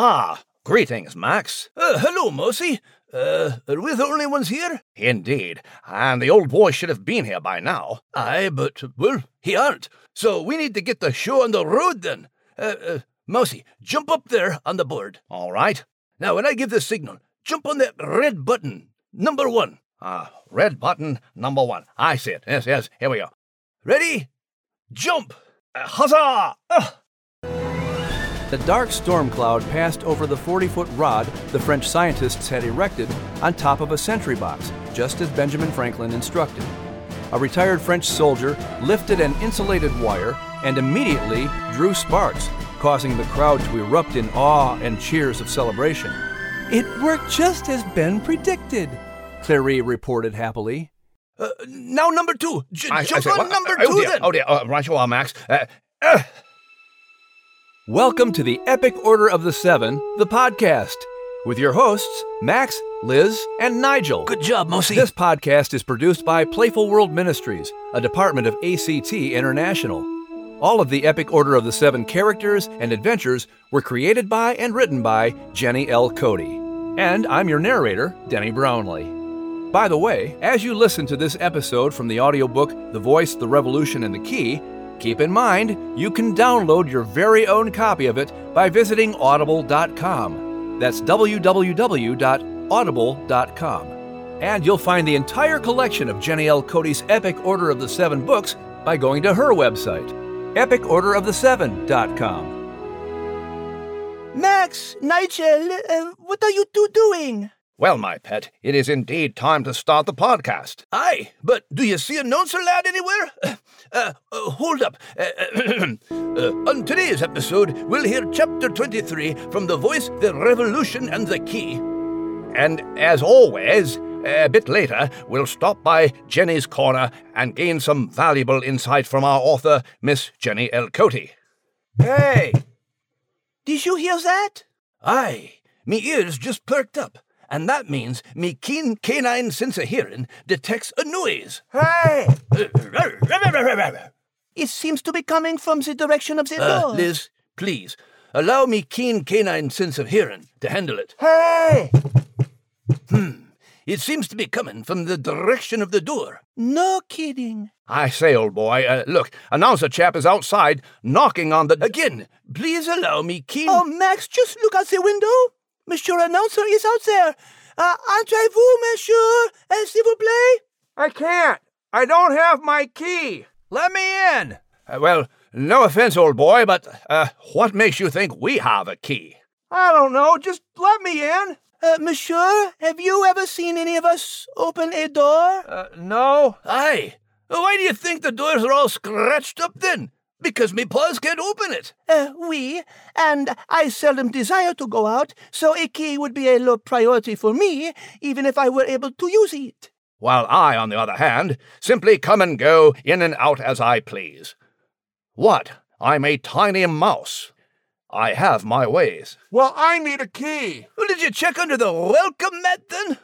Ah, greetings, Max. Uh, hello, Mousy. Uh, are we the only ones here? Indeed, and the old boy should have been here by now. Aye, but, well, he aren't. So we need to get the show on the road then. Uh, uh, Mousy, jump up there on the board. All right. Now, when I give the signal, jump on that red button, number one. Ah, red button, number one. I see it. Yes, yes, here we go. Ready? Jump! Uh, huzzah! Uh. The dark storm cloud passed over the 40 foot rod the French scientists had erected on top of a sentry box, just as Benjamin Franklin instructed. A retired French soldier lifted an insulated wire and immediately drew sparks, causing the crowd to erupt in awe and cheers of celebration. It worked just as Ben predicted, Clary reported happily. Uh, now, number two. J- I, jump I say, on what? number oh, two dear, then. Oh dear, uh, right you are, Max. Uh, uh, Welcome to the Epic Order of the Seven, the podcast, with your hosts, Max, Liz, and Nigel. Good job, Mousy. This podcast is produced by Playful World Ministries, a department of ACT International. All of the Epic Order of the Seven characters and adventures were created by and written by Jenny L. Cote. And I'm your narrator, Denny Brownlee. By the way, as you listen to this episode from the audiobook The Voice, the Revolution, and the Key, keep in mind you can download your very own copy of it by visiting audible.com. That's www.audible.com. And you'll find the entire collection of Jenny L. Cote's Epic Order of the Seven books by going to her website, epicorderoftheseven.com. Max, Nigel, uh, what are you two doing? well, my pet, it is indeed time to start the podcast. Aye, but do you see a announcer lad anywhere? Uh, uh, hold up. Uh, uh, on today's episode, we'll hear chapter 23 from The Voice, The Revolution, and the Key. And as always, a bit later, we'll stop by Jenny's Corner and gain some valuable insight from our author, Miss Jenny L. Cote. Hey! Did you hear that? Aye, me ears just perked up, and that means me keen canine sense of hearing detects a noise. Hey! Uh, It seems to be coming from the direction of the door. Liz, please, allow me keen canine sense of hearing to handle it. Hey! Hmm. It seems to be coming from the direction of the door. No kidding. I say, old boy, uh, look, announcer chap is outside knocking on the. Again, please allow me keen. Oh, Max, just look out the window. Monsieur Announcer is out there. Uh, entrez-vous, monsieur, uh, s'il vous plaît? I can't. I don't have my key. Let me in! Uh, well, no offense, old boy, but uh, what makes you think we have a key? I don't know. Just let me in. Uh, monsieur, have you ever seen any of us open a door? Uh, no. Aye. Why do you think the doors are all scratched up then? Because me paws can't open it. Uh, we, and I seldom desire to go out, so a key would be a low priority for me, even if I were able to use it. While I, on the other hand, simply come and go in and out as I please. What? I'm a tiny mouse. I have my ways. Well, I need a key. Well, did you check under the welcome mat then?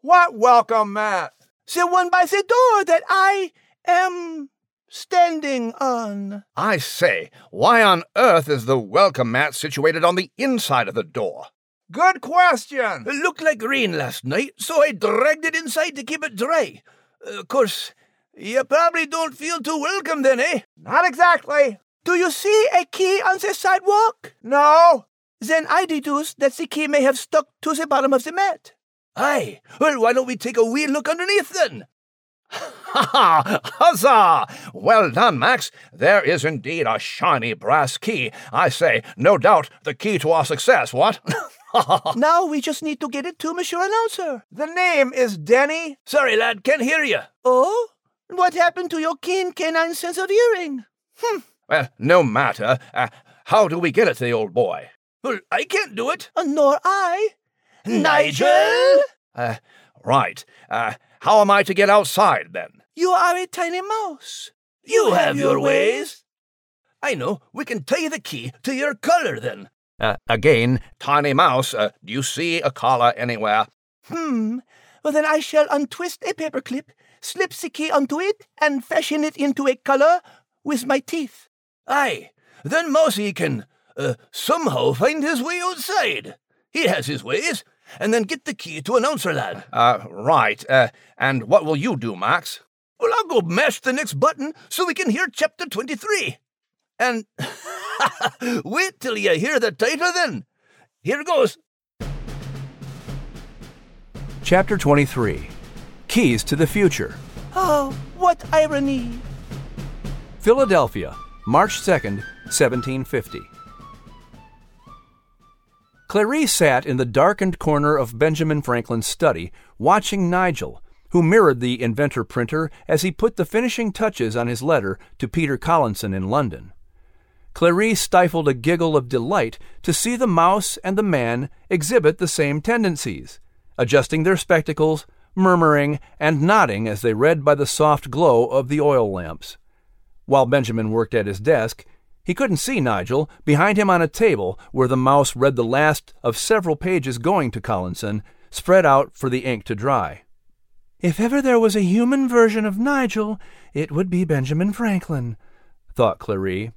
What welcome mat? The one by the door that I am standing on. I say, why on earth is the welcome mat situated on the inside of the door? Good question. It looked like rain last night, so I dragged it inside to keep it dry. Uh, Of course, you probably don't feel too welcome then, eh? Not exactly. Do you see a key on the sidewalk? No. Then I deduce that the key may have stuck to the bottom of the mat. Aye. Well, why don't we take a wee look underneath then? Ha ha! Huzzah! Well done, Max. There is indeed a shiny brass key. I say, no doubt the key to our success, what? now we just need to get it to Monsieur Announcer. The name is Denny. Sorry, lad, can't hear you. Oh? What happened to your keen canine sense of hearing? well, no matter. Uh, how do we get it to the old boy? Well, I can't do it. Uh, nor I. Nigel? Uh, right. Uh, how am I to get outside then? You are a tiny mouse. You have your ways. I know. We can tie the key to your collar then. Uh, again, tiny mouse, uh, do you see a collar anywhere? Hmm. Well, then I shall untwist a paperclip, slip the key onto it, and fashion it into a collar with my teeth. Aye. Then Mousy can uh, somehow find his way outside. He has his ways, and then get the key to announcer lad. Uh, right. Uh, and what will you do, Max? Well, I'll go mash the next button so we can hear chapter 23. And wait till you hear the title then. Here goes. Chapter 23 Keys to the Future. Oh, what irony! Philadelphia, March 2nd, 1750. Clarice sat in the darkened corner of Benjamin Franklin's study, watching Nigel, who mirrored the inventor printer as he put the finishing touches on his letter to Peter Collinson in London. Clarice stifled a giggle of delight to see the mouse and the man exhibit the same tendencies, adjusting their spectacles, murmuring, and nodding as they read by the soft glow of the oil lamps. While Benjamin worked at his desk, he couldn't see Nigel behind him on a table where the mouse read the last of several pages going to Collinson, spread out for the ink to dry. If ever there was a human version of Nigel, it would be Benjamin Franklin, thought Clary.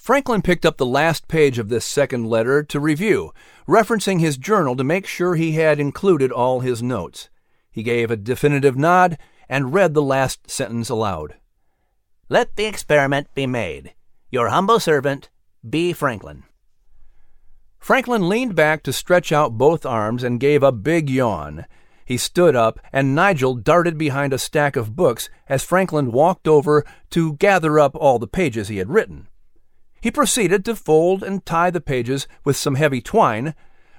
Franklin picked up the last page of this second letter to review, referencing his journal to make sure he had included all his notes. He gave a definitive nod and read the last sentence aloud. Let the experiment be made. Your humble servant, B. Franklin. Franklin leaned back to stretch out both arms and gave a big yawn. He stood up, and Nigel darted behind a stack of books as Franklin walked over to gather up all the pages he had written. He proceeded to fold and tie the pages with some heavy twine,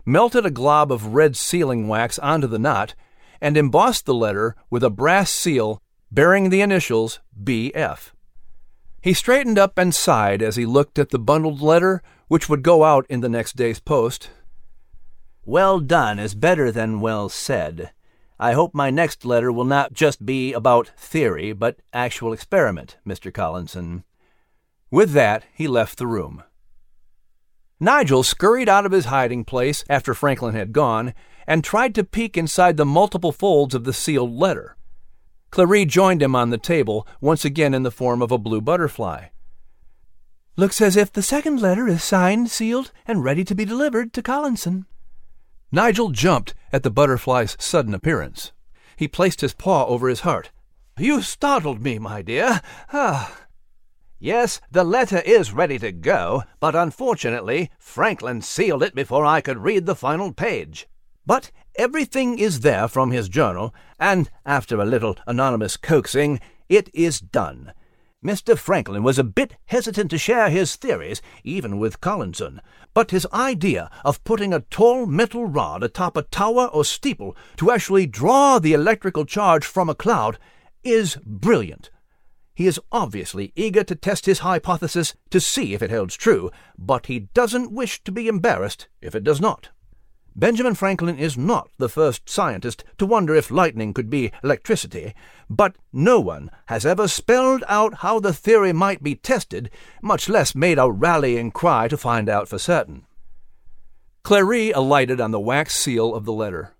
melted a glob of red sealing wax onto the knot, and embossed the letter with a brass seal bearing the initials B.F. He straightened up and sighed as he looked at the bundled letter, which would go out in the next day's post. Well done is better than well said. I hope my next letter will not just be about theory, but actual experiment, Mr. Collinson. With that, he left the room. Nigel scurried out of his hiding place after Franklin had gone and tried to peek inside the multiple folds of the sealed letter. Clary joined him on the table, once again in the form of a blue butterfly. Looks as if the second letter is signed, sealed, and ready to be delivered to Collinson. Nigel jumped at the butterfly's sudden appearance. He placed his paw over his heart. You startled me, my dear. Ah. Yes, the letter is ready to go, but unfortunately, Franklin sealed it before I could read the final page. But everything is there from his journal, and after a little anonymous coaxing, it is done. Mr. Franklin was a bit hesitant to share his theories, even with Collinson, but his idea of putting a tall metal rod atop a tower or steeple to actually draw the electrical charge from a cloud is brilliant. He is obviously eager to test his hypothesis to see if it holds true, but he doesn't wish to be embarrassed if it does not. Benjamin Franklin is not the first scientist to wonder if lightning could be electricity, but no one has ever spelled out how the theory might be tested, much less made a rallying cry to find out for certain. Clary alighted on the wax seal of the letter.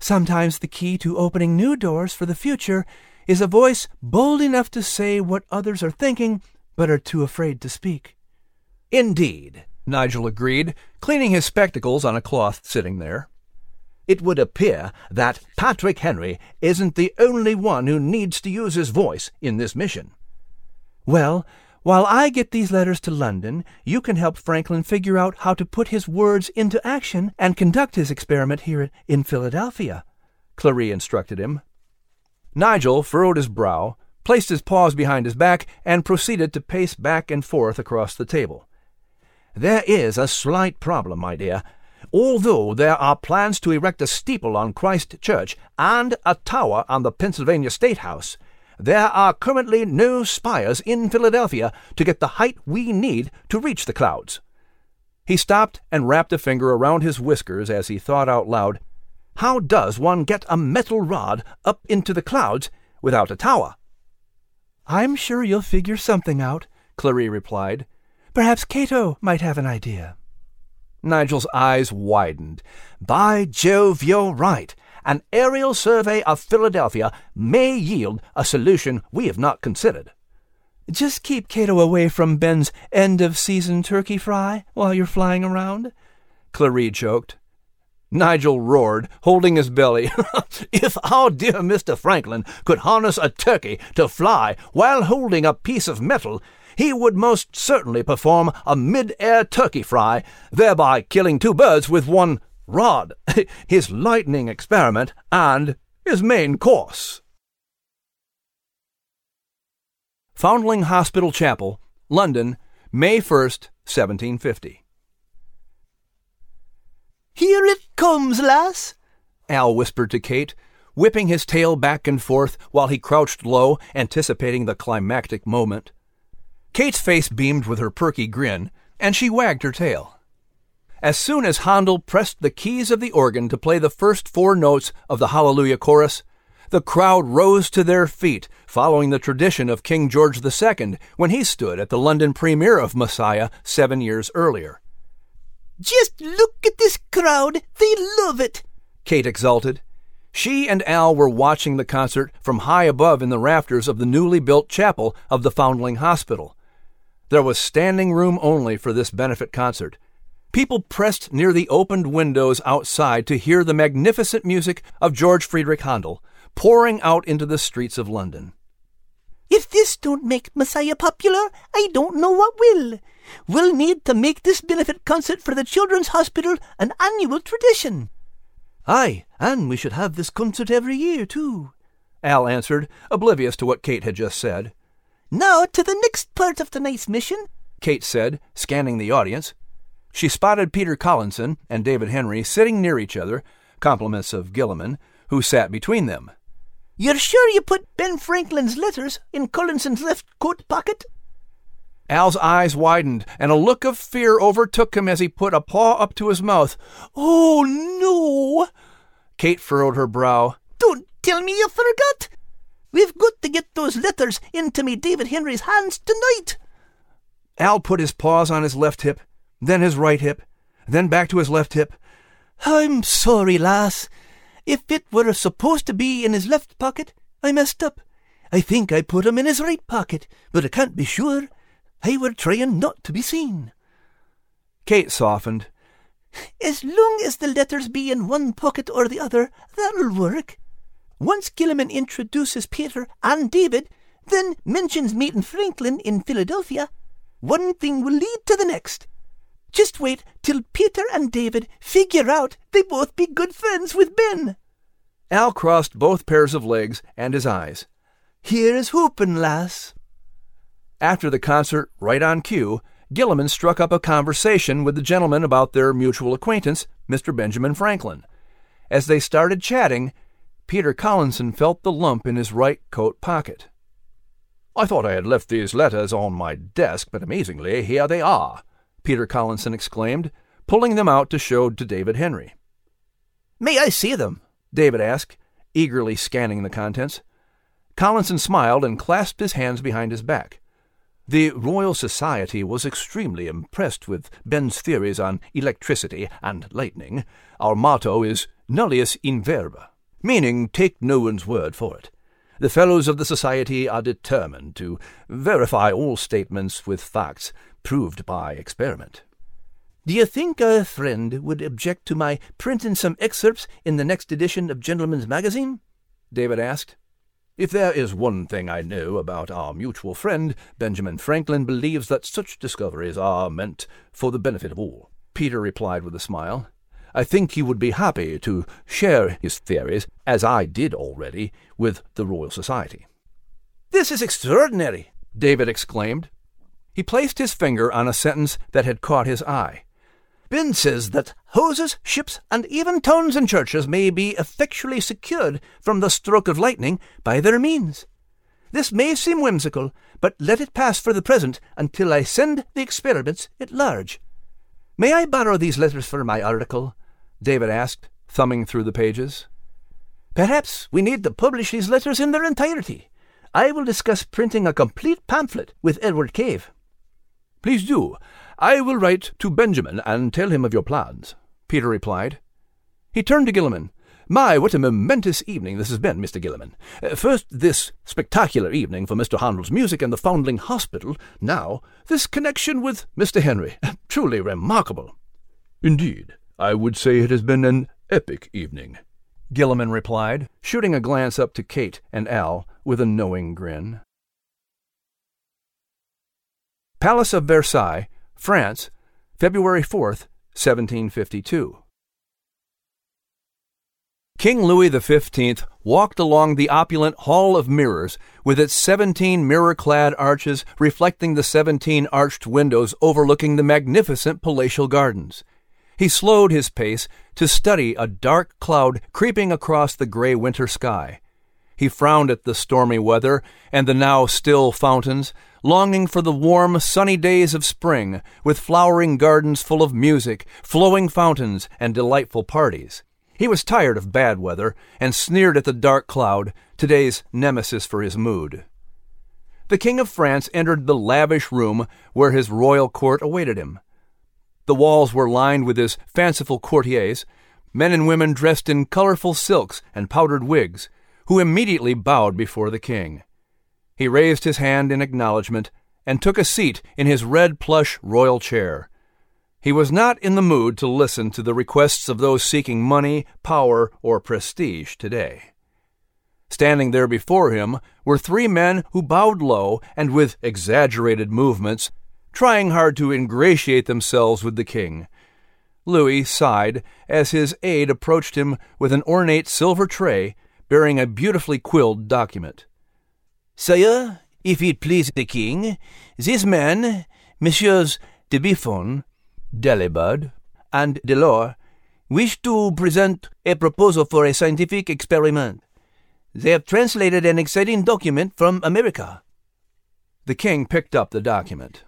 Sometimes the key to opening new doors for the future is a voice bold enough to say what others are thinking, but are too afraid to speak. Indeed, Nigel agreed, cleaning his spectacles on a cloth sitting there. It would appear that Patrick Henry isn't the only one who needs to use his voice in this mission. Well, while I get these letters to London, you can help Franklin figure out how to put his words into action and conduct his experiment here in Philadelphia, Clary instructed him. Nigel furrowed his brow, placed his paws behind his back, and proceeded to pace back and forth across the table. There is a slight problem, my dear. Although there are plans to erect a steeple on Christ Church and a tower on the Pennsylvania State House, there are currently no spires in Philadelphia to get the height we need to reach the clouds. He stopped and wrapped a finger around his whiskers as he thought out loud, How does one get a metal rod up into the clouds without a tower? I'm sure you'll figure something out, Clary replied. Perhaps Cato might have an idea. Nigel's eyes widened. By Jove, you're right. An aerial survey of Philadelphia may yield a solution we have not considered. Just keep Cato away from Ben's end of season turkey fry while you're flying around. Clary choked. Nigel roared, holding his belly. if our dear Mr. Franklin could harness a turkey to fly while holding a piece of metal, he would most certainly perform a mid-air turkey fry, thereby killing two birds with one rod, his lightning experiment and his main course. Foundling Hospital Chapel, London, May 1st, 1750. Here it comes, lass, Al whispered to Kate, whipping his tail back and forth while he crouched low, anticipating the climactic moment. Kate's face beamed with her perky grin, and she wagged her tail. As soon as Handel pressed the keys of the organ to play the first four notes of the Hallelujah chorus, the crowd rose to their feet, following the tradition of King George II when he stood at the London premiere of Messiah seven years earlier. Just look at this crowd. They love it, Kate exulted. She and Al were watching the concert from high above in the rafters of the newly built chapel of the Foundling Hospital. There was standing room only for this benefit concert. People pressed near the opened windows outside to hear the magnificent music of George Friedrich Handel pouring out into the streets of London. If this don't make Messiah popular, I don't know what will. We'll need to make this benefit concert for the Children's Hospital an annual tradition. Aye, and we should have this concert every year, too, Al answered, oblivious to what Kate had just said. Now to the next part of tonight's mission, Kate said, scanning the audience. She spotted Peter Collinson and David Henry sitting near each other, compliments of Gillamon, who sat between them. You're sure you put Ben Franklin's letters in Collinson's left coat pocket? Al's eyes widened, and a look of fear overtook him as he put a paw up to his mouth. Oh, no! Kate furrowed her brow. Don't tell me you forgot! We've got to get those letters into me David Henry's hands tonight! Al put his paws on his left hip, then his right hip, then back to his left hip. I'm sorry, lass. If it were supposed to be in his left pocket, I messed up. I think I put 'em in his right pocket, but I can't be sure. I were trying not to be seen. Kate softened. As long as the letters be in one pocket or the other, that'll work. Once Gillamon introduces Peter and David, then mentions meeting Franklin in Philadelphia, one thing will lead to the next. Just wait till Peter and David figure out they both be good friends with Ben. Al crossed both pairs of legs and his eyes. Here's hoopin', lass. After the concert, right on cue, Gillamon struck up a conversation with the gentleman about their mutual acquaintance, Mr. Benjamin Franklin. As they started chatting, Peter Collinson felt the lump in his right coat pocket. I thought I had left these letters on my desk, but amazingly, here they are, Peter Collinson exclaimed, pulling them out to show to David Henry. May I see them? David asked, eagerly scanning the contents. Collinson smiled and clasped his hands behind his back. The Royal Society was extremely impressed with Ben's theories on electricity and lightning. Our motto is nullius in verba, meaning take no one's word for it. The fellows of the Society are determined to verify all statements with facts proved by experiment. Do you think a friend would object to my printing some excerpts in the next edition of Gentleman's Magazine? David asked. If there is one thing I know about our mutual friend, Benjamin Franklin believes that such discoveries are meant for the benefit of all. Peter replied with a smile. I think he would be happy to share his theories, as I did already, with the Royal Society. This is extraordinary, David exclaimed. He placed his finger on a sentence that had caught his eye. Says that houses, ships, and even towns and churches may be effectually secured from the stroke of lightning by their means. This may seem whimsical, but let it pass for the present until I send the experiments at large. May I borrow these letters for my article? David asked, thumbing through the pages. Perhaps we need to publish these letters in their entirety. I will discuss printing a complete pamphlet with Edward Cave. Please do. I will write to Benjamin and tell him of your plans, Peter replied. He turned to Gillamon. My, what a momentous evening this has been, Mr. Gillamon. Uh, first, this spectacular evening for Mr. Handel's music and the Foundling Hospital. Now, this connection with Mr. Henry. Truly remarkable. Indeed, I would say it has been an epic evening, Gillamon replied, shooting a glance up to Kate and Al with a knowing grin. Palace of Versailles, France, February 4th, 1752. King Louis XV walked along the opulent Hall of Mirrors with its seventeen mirror clad arches reflecting the seventeen arched windows overlooking the magnificent palatial gardens. He slowed his pace to study a dark cloud creeping across the gray winter sky. He frowned at the stormy weather and the now still fountains, longing for the warm, sunny days of spring, with flowering gardens full of music, flowing fountains, and delightful parties. He was tired of bad weather and sneered at the dark cloud, today's nemesis for his mood. The King of France entered the lavish room where his royal court awaited him. The walls were lined with his fanciful courtiers, men and women dressed in colorful silks and powdered wigs, who immediately bowed before the king. He raised his hand in acknowledgment and took a seat in his red plush royal chair. He was not in the mood to listen to the requests of those seeking money, power, or prestige today. Standing there before him were three men who bowed low and with exaggerated movements, trying hard to ingratiate themselves with the king. Louis sighed as his aide approached him with an ornate silver tray bearing a beautifully quilled document. Sire, if it please the king, these men, Messieurs de Buffon, Dalibard, and Delor, wish to present a proposal for a scientific experiment. They have translated an exciting document from America. The king picked up the document.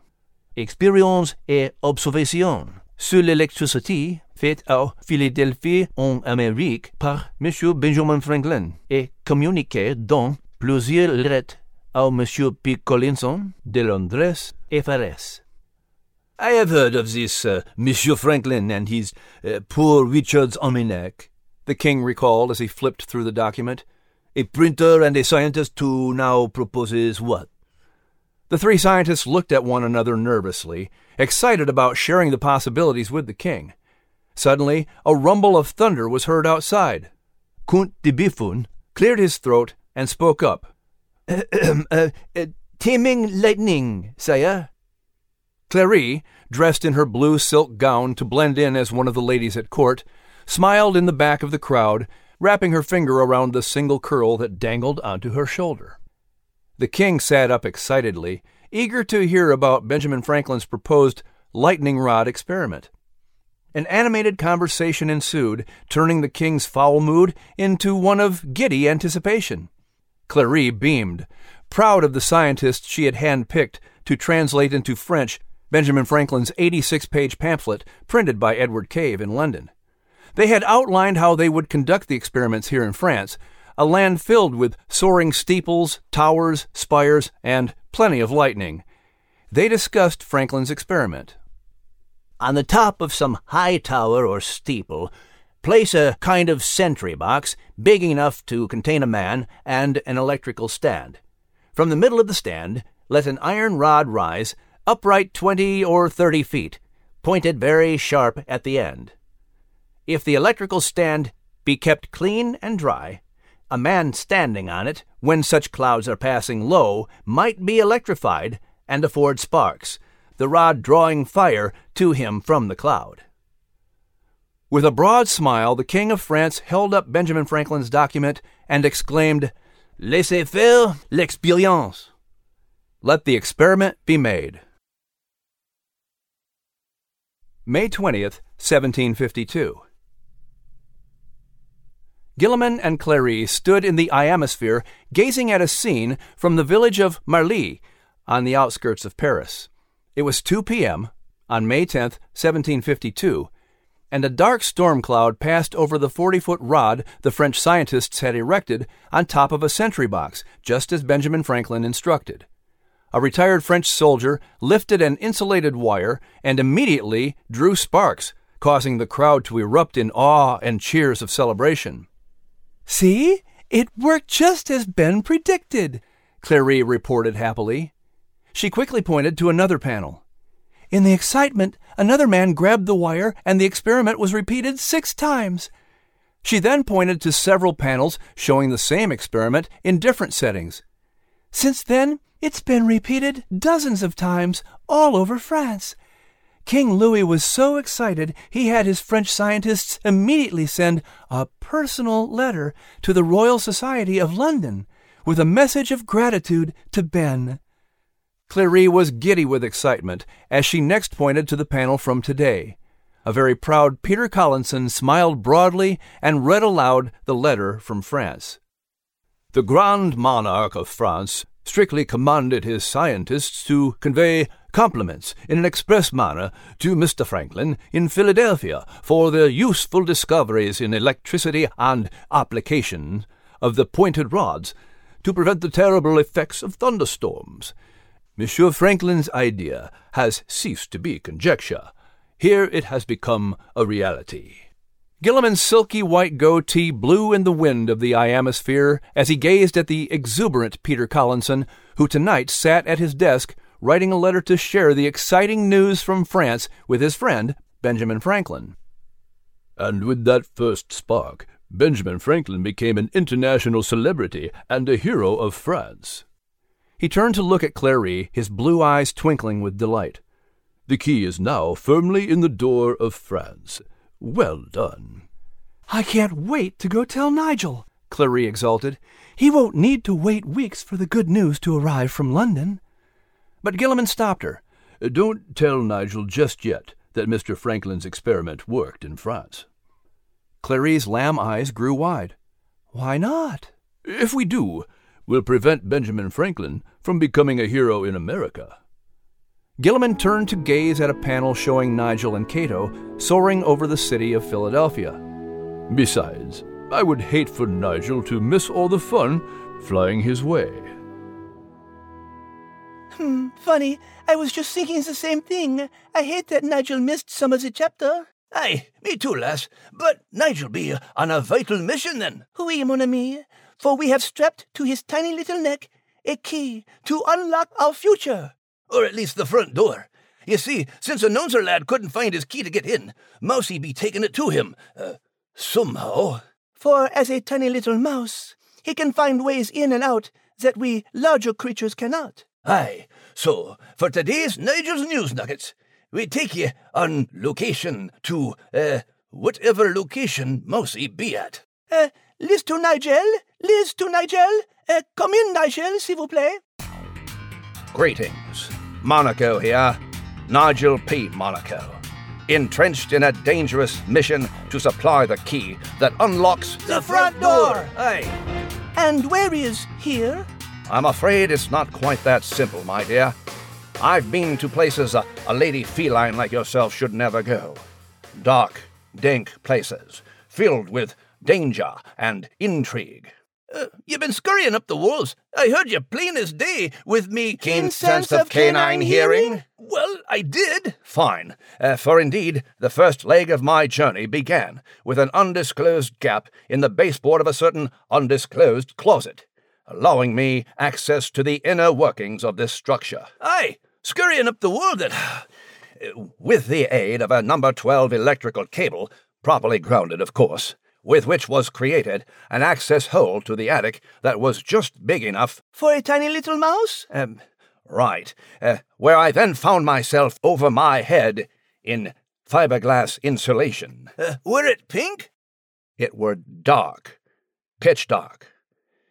Expérience et observation sur l'électricité faite à Philadelphie en Amérique par M. Benjamin Franklin et communiquée dans plusieurs lettres à M. P. Collinson de Londres et Fares. I have heard of this uh, Monsieur Franklin and his uh, poor Richard's almanac, the king recalled as he flipped through the document. A printer and a scientist who now proposes what? The three scientists looked at one another nervously, excited about sharing the possibilities with the king. Suddenly, a rumble of thunder was heard outside. Count de Buffon cleared his throat and spoke up. uh, uh, Taming lightning, sire. Clary, dressed in her blue silk gown to blend in as one of the ladies at court, smiled in the back of the crowd, wrapping her finger around the single curl that dangled onto her shoulder. The king sat up excitedly, eager to hear about Benjamin Franklin's proposed lightning rod experiment. An animated conversation ensued, turning the king's foul mood into one of giddy anticipation. Clary beamed, proud of the scientist she had handpicked to translate into French Benjamin Franklin's 86 page pamphlet printed by Edward Cave in London. They had outlined how they would conduct the experiments here in France, a land filled with soaring steeples, towers, spires, and plenty of lightning. They discussed Franklin's experiment. On the top of some high tower or steeple, place a kind of sentry box big enough to contain a man and an electrical stand. From the middle of the stand, let an iron rod rise upright 20 or 30 feet, pointed very sharp at the end. If the electrical stand be kept clean and dry, a man standing on it, when such clouds are passing low, might be electrified and afford sparks, the rod drawing fire to him from the cloud. With a broad smile, the King of France held up Benjamin Franklin's document and exclaimed, Laissez faire l'expérience. Let the experiment be made. May 20th, 1752. Gillamon and Clary stood in the ionosphere gazing at a scene from the village of Marly on the outskirts of Paris. It was 2 p.m. on May 10, 1752, and a dark storm cloud passed over the 40 foot rod the French scientists had erected on top of a sentry box, just as Benjamin Franklin instructed. A retired French soldier lifted an insulated wire and immediately drew sparks, causing the crowd to erupt in awe and cheers of celebration. See? It worked just as Ben predicted, Clary reported happily. She quickly pointed to another panel. In the excitement, another man grabbed the wire and the experiment was repeated six times. She then pointed to several panels showing the same experiment in different settings. Since then, it's been repeated dozens of times all over France. King Louis was so excited he had his French scientists immediately send a personal letter to the Royal Society of London with a message of gratitude to Ben. Clary was giddy with excitement as she next pointed to the panel from today. A very proud Peter Collinson smiled broadly and read aloud the letter from France. The Grand Monarch of France strictly commanded his scientists to convey compliments in an express manner to Mr. Franklin in Philadelphia for their useful discoveries in electricity and application of the pointed rods to prevent the terrible effects of thunderstorms. Monsieur Franklin's idea has ceased to be conjecture. Here it has become a reality. Gillamon's silky white goatee blew in the wind of the ionosphere as he gazed at the exuberant Peter Collinson, who tonight sat at his desk writing a letter to share the exciting news from France with his friend, Benjamin Franklin. And with that first spark, Benjamin Franklin became an international celebrity and a hero of France. He turned to look at Clary, his blue eyes twinkling with delight. The key is now firmly in the door of France. Well done. I can't wait to go tell Nigel, Clary exulted. He won't need to wait weeks for the good news to arrive from London. But Gillamon stopped her. Don't tell Nigel just yet that Mr. Franklin's experiment worked in France. Clary's lamb eyes grew wide. Why not? If we do, we'll prevent Benjamin Franklin from becoming a hero in America. Gillamon turned to gaze at a panel showing Nigel and Cato soaring over the city of Philadelphia. Besides, I would hate for Nigel to miss all the fun flying his way. Hmm, funny. I was just thinking the same thing. I hate that Nigel missed some of the chapter. Aye, me too, lass. But Nigel be on a vital mission then. Oui, mon ami. For we have strapped to his tiny little neck a key to unlock our future. Or at least the front door. You see, since a announcer lad couldn't find his key to get in, Mousy be taking it to him. Uh, somehow. For as a tiny little mouse, he can find ways in and out that we larger creatures cannot. Aye, so for today's Nigel's News Nuggets, we take you on location to, uh, whatever location Mousy be at. Uh, Liz to Nigel, Liz to Nigel, uh, come in, Nigel, s'il vous plaît. Greetings. Monaco here, Nigel P. Monaco. Entrenched in a dangerous mission to supply the key that unlocks The front door. Aye. And where is here? I'm afraid it's not quite that simple, my dear. I've been to places a, a lady feline like yourself should never go. Dark, dank places, filled with danger and intrigue. Uh, you been scurrying up the walls. I heard you plain as day with me Keen sense of canine hearing? Well, I did. Fine. Uh, for indeed, the first leg of my journey began with an undisclosed gap in the baseboard of a certain undisclosed closet, allowing me access to the inner workings of this structure. Aye, scurrying up the wall that. with the aid of a number 12 electrical cable, properly grounded, of course, with which was created an access hole to the attic that was just big enough For a tiny little mouse? um, right, uh, where I then found myself over my head in fiberglass insulation. Uh, were it pink? It were dark, pitch dark,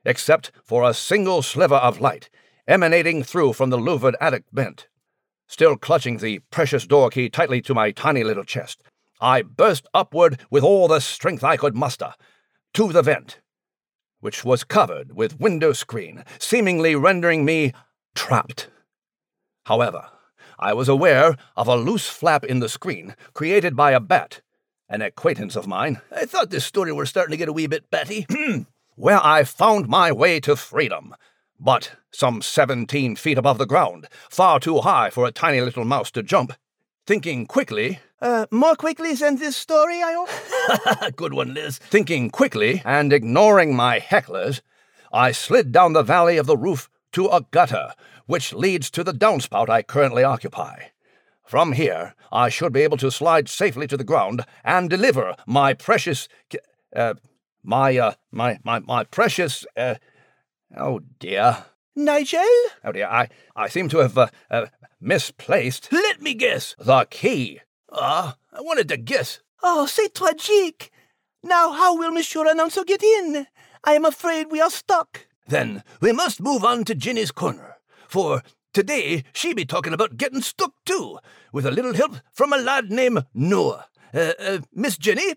except for a single sliver of light emanating through from the louvered attic vent. Still clutching the precious door key tightly to my tiny little chest, I burst upward with all the strength I could muster to the vent, which was covered with window screen, seemingly rendering me trapped. However, I was aware of a loose flap in the screen created by a bat, an acquaintance of mine. I thought this story were starting to get a wee bit batty. where I found my way to freedom, but some seventeen feet above the ground, far too high for a tiny little mouse to jump. Thinking quickly, Uh, more quickly than this story, I hope? Good one, Liz. Thinking quickly and ignoring my hecklers, I slid down the valley of the roof to a gutter, which leads to the downspout I currently occupy. From here, I should be able to slide safely to the ground and deliver my precious, uh, my, uh, my, my, my precious, uh, oh dear. Nigel? Oh dear, I, I seem to have, uh, uh, misplaced. Let me guess. The key. Ah, I wanted to guess. Oh, c'est tragique. Now, how will Monsieur Announcer get in? I am afraid we are stuck. Then we must move on to Jenny's corner, for today she be talking about getting stuck too, with a little help from a lad named Noah. Uh, uh, Miss Ginny?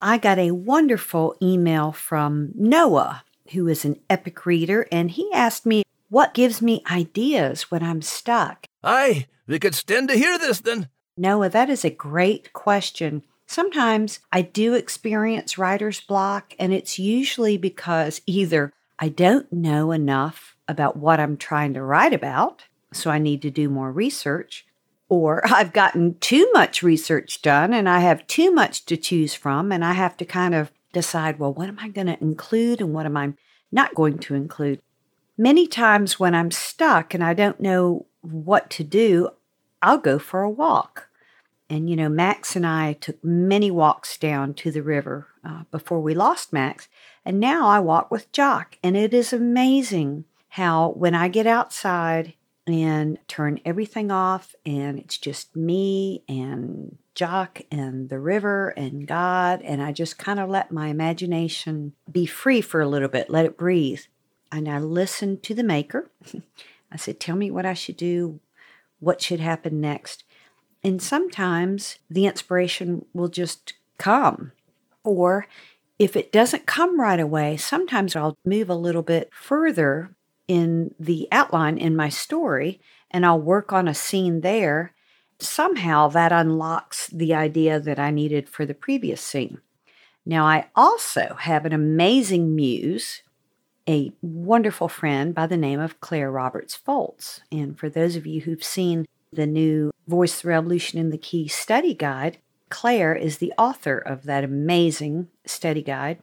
I got a wonderful email from Noah, who is an epic reader, and he asked me what gives me ideas when I'm stuck. Aye, we could stand to hear this then. Noah, that is a great question. Sometimes I do experience writer's block, and it's usually because either I don't know enough about what I'm trying to write about, so I need to do more research, or I've gotten too much research done and I have too much to choose from, and I have to kind of decide, well, what am I going to include and what am I not going to include? Many times when I'm stuck and I don't know what to do, I'll go for a walk. And, you know, Max and I took many walks down to the river uh, before we lost Max. And now I walk with Jock. And it is amazing how when I get outside and turn everything off and it's just me and Jock and the river and God, and I just kind of let my imagination be free for a little bit, let it breathe. And I listen to the Maker. I said, Tell me what I should do, what should happen next. And sometimes the inspiration will just come. Or if it doesn't come right away, sometimes I'll move a little bit further in the outline in my story and I'll work on a scene there. Somehow that unlocks the idea that I needed for the previous scene. Now, I also have an amazing muse, a wonderful friend by the name of Claire Roberts Foltz. And for those of you who've seen the new Voice the Revolution in the Key study guide, Claire is the author of that amazing study guide.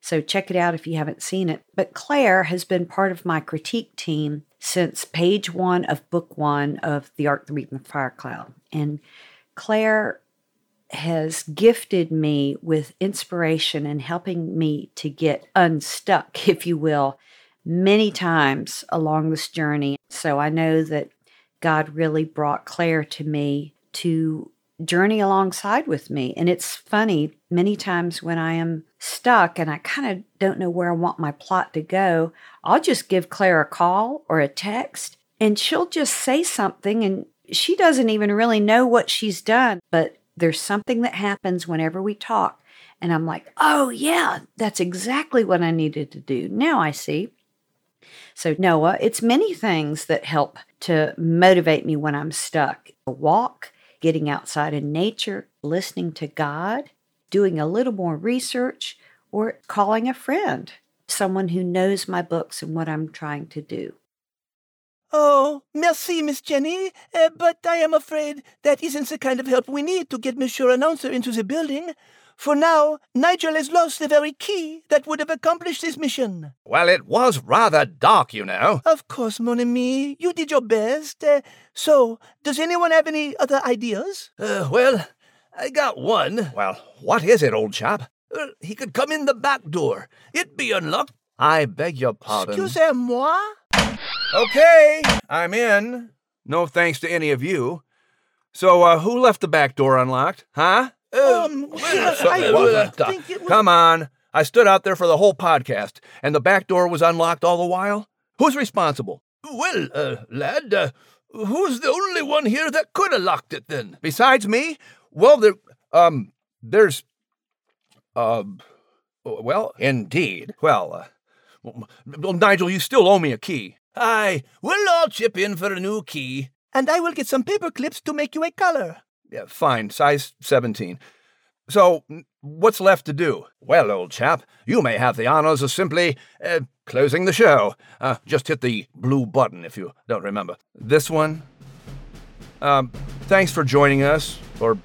So check it out if you haven't seen it. But Claire has been part of my critique team since page one of book one of The Ark, the Reed, and the Fire Cloud. And Claire has gifted me with inspiration and helping me to get unstuck, if you will, many times along this journey. So I know that God really brought Claire to me to journey alongside with me. And it's funny, many times when I am stuck and I kind of don't know where I want my plot to go, I'll just give Claire a call or a text and she'll just say something and she doesn't even really know what she's done, but there's something that happens whenever we talk. And I'm like, oh, yeah, that's exactly what I needed to do. Now I see. So, Noah, it's many things that help to motivate me when I'm stuck. A walk, getting outside in nature, listening to God, doing a little more research, or calling a friend, someone who knows my books and what I'm trying to do. Oh, merci, Miss Jenny, uh, but I am afraid that isn't the kind of help we need to get Monsieur Announcer into the building. For now, Nigel has lost the very key that would have accomplished this mission. Well, it was rather dark, you know. Of course, mon ami, you did your best. Uh, so, does anyone have any other ideas? Uh, well, I got one. Well, what is it, old chap? Uh, he could come in the back door. It'd be unlocked. I beg your pardon. Excusez-moi? Okay, I'm in. No thanks to any of you. So, uh, who left the back door unlocked? Huh? Um, So- I uh, think it was... Come on. I stood out there for the whole podcast, and the back door was unlocked all the while? Who's responsible? Well, uh, lad, uh, who's the only one here that could have locked it then? Besides me? Well, there, um, there's, uh, well, Indeed. well, uh, well, Nigel, you still owe me a key. Aye, we'll all chip in for a new key. And I will get some paper clips to make you a collar. Yeah, fine, size 17. So, what's left to do? Well, old chap, you may have the honors of simply uh, closing the show. Uh, just hit the blue button if you don't remember. This one? Um, thanks for joining us, or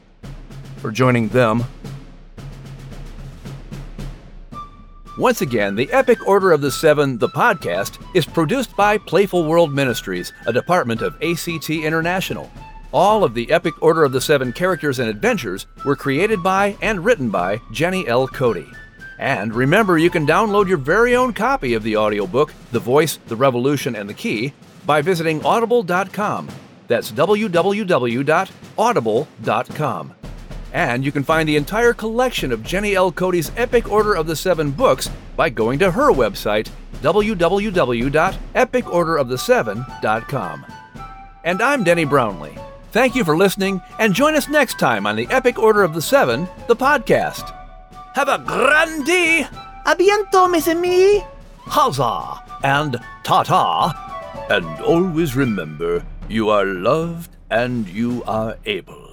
for joining them. Once again, the Epic Order of the Seven, the podcast, is produced by Playful World Ministries, a department of ACT International. All of the Epic Order of the Seven characters and adventures were created by and written by Jenny L. Cote. And remember, you can download your very own copy of the audiobook, The Voice, The Revolution, and the Key, by visiting audible.com. That's www.audible.com. And you can find the entire collection of Jenny L. Cote's Epic Order of the Seven books by going to her website, www.epicorderoftheseven.com. And I'm Denny Brownlee. Thank you for listening, and join us next time on the Epic Order of the Seven, the podcast. Have a grandi, Abiento, mes amis! huzzah, and ta ta. And always remember, you are loved and you are able.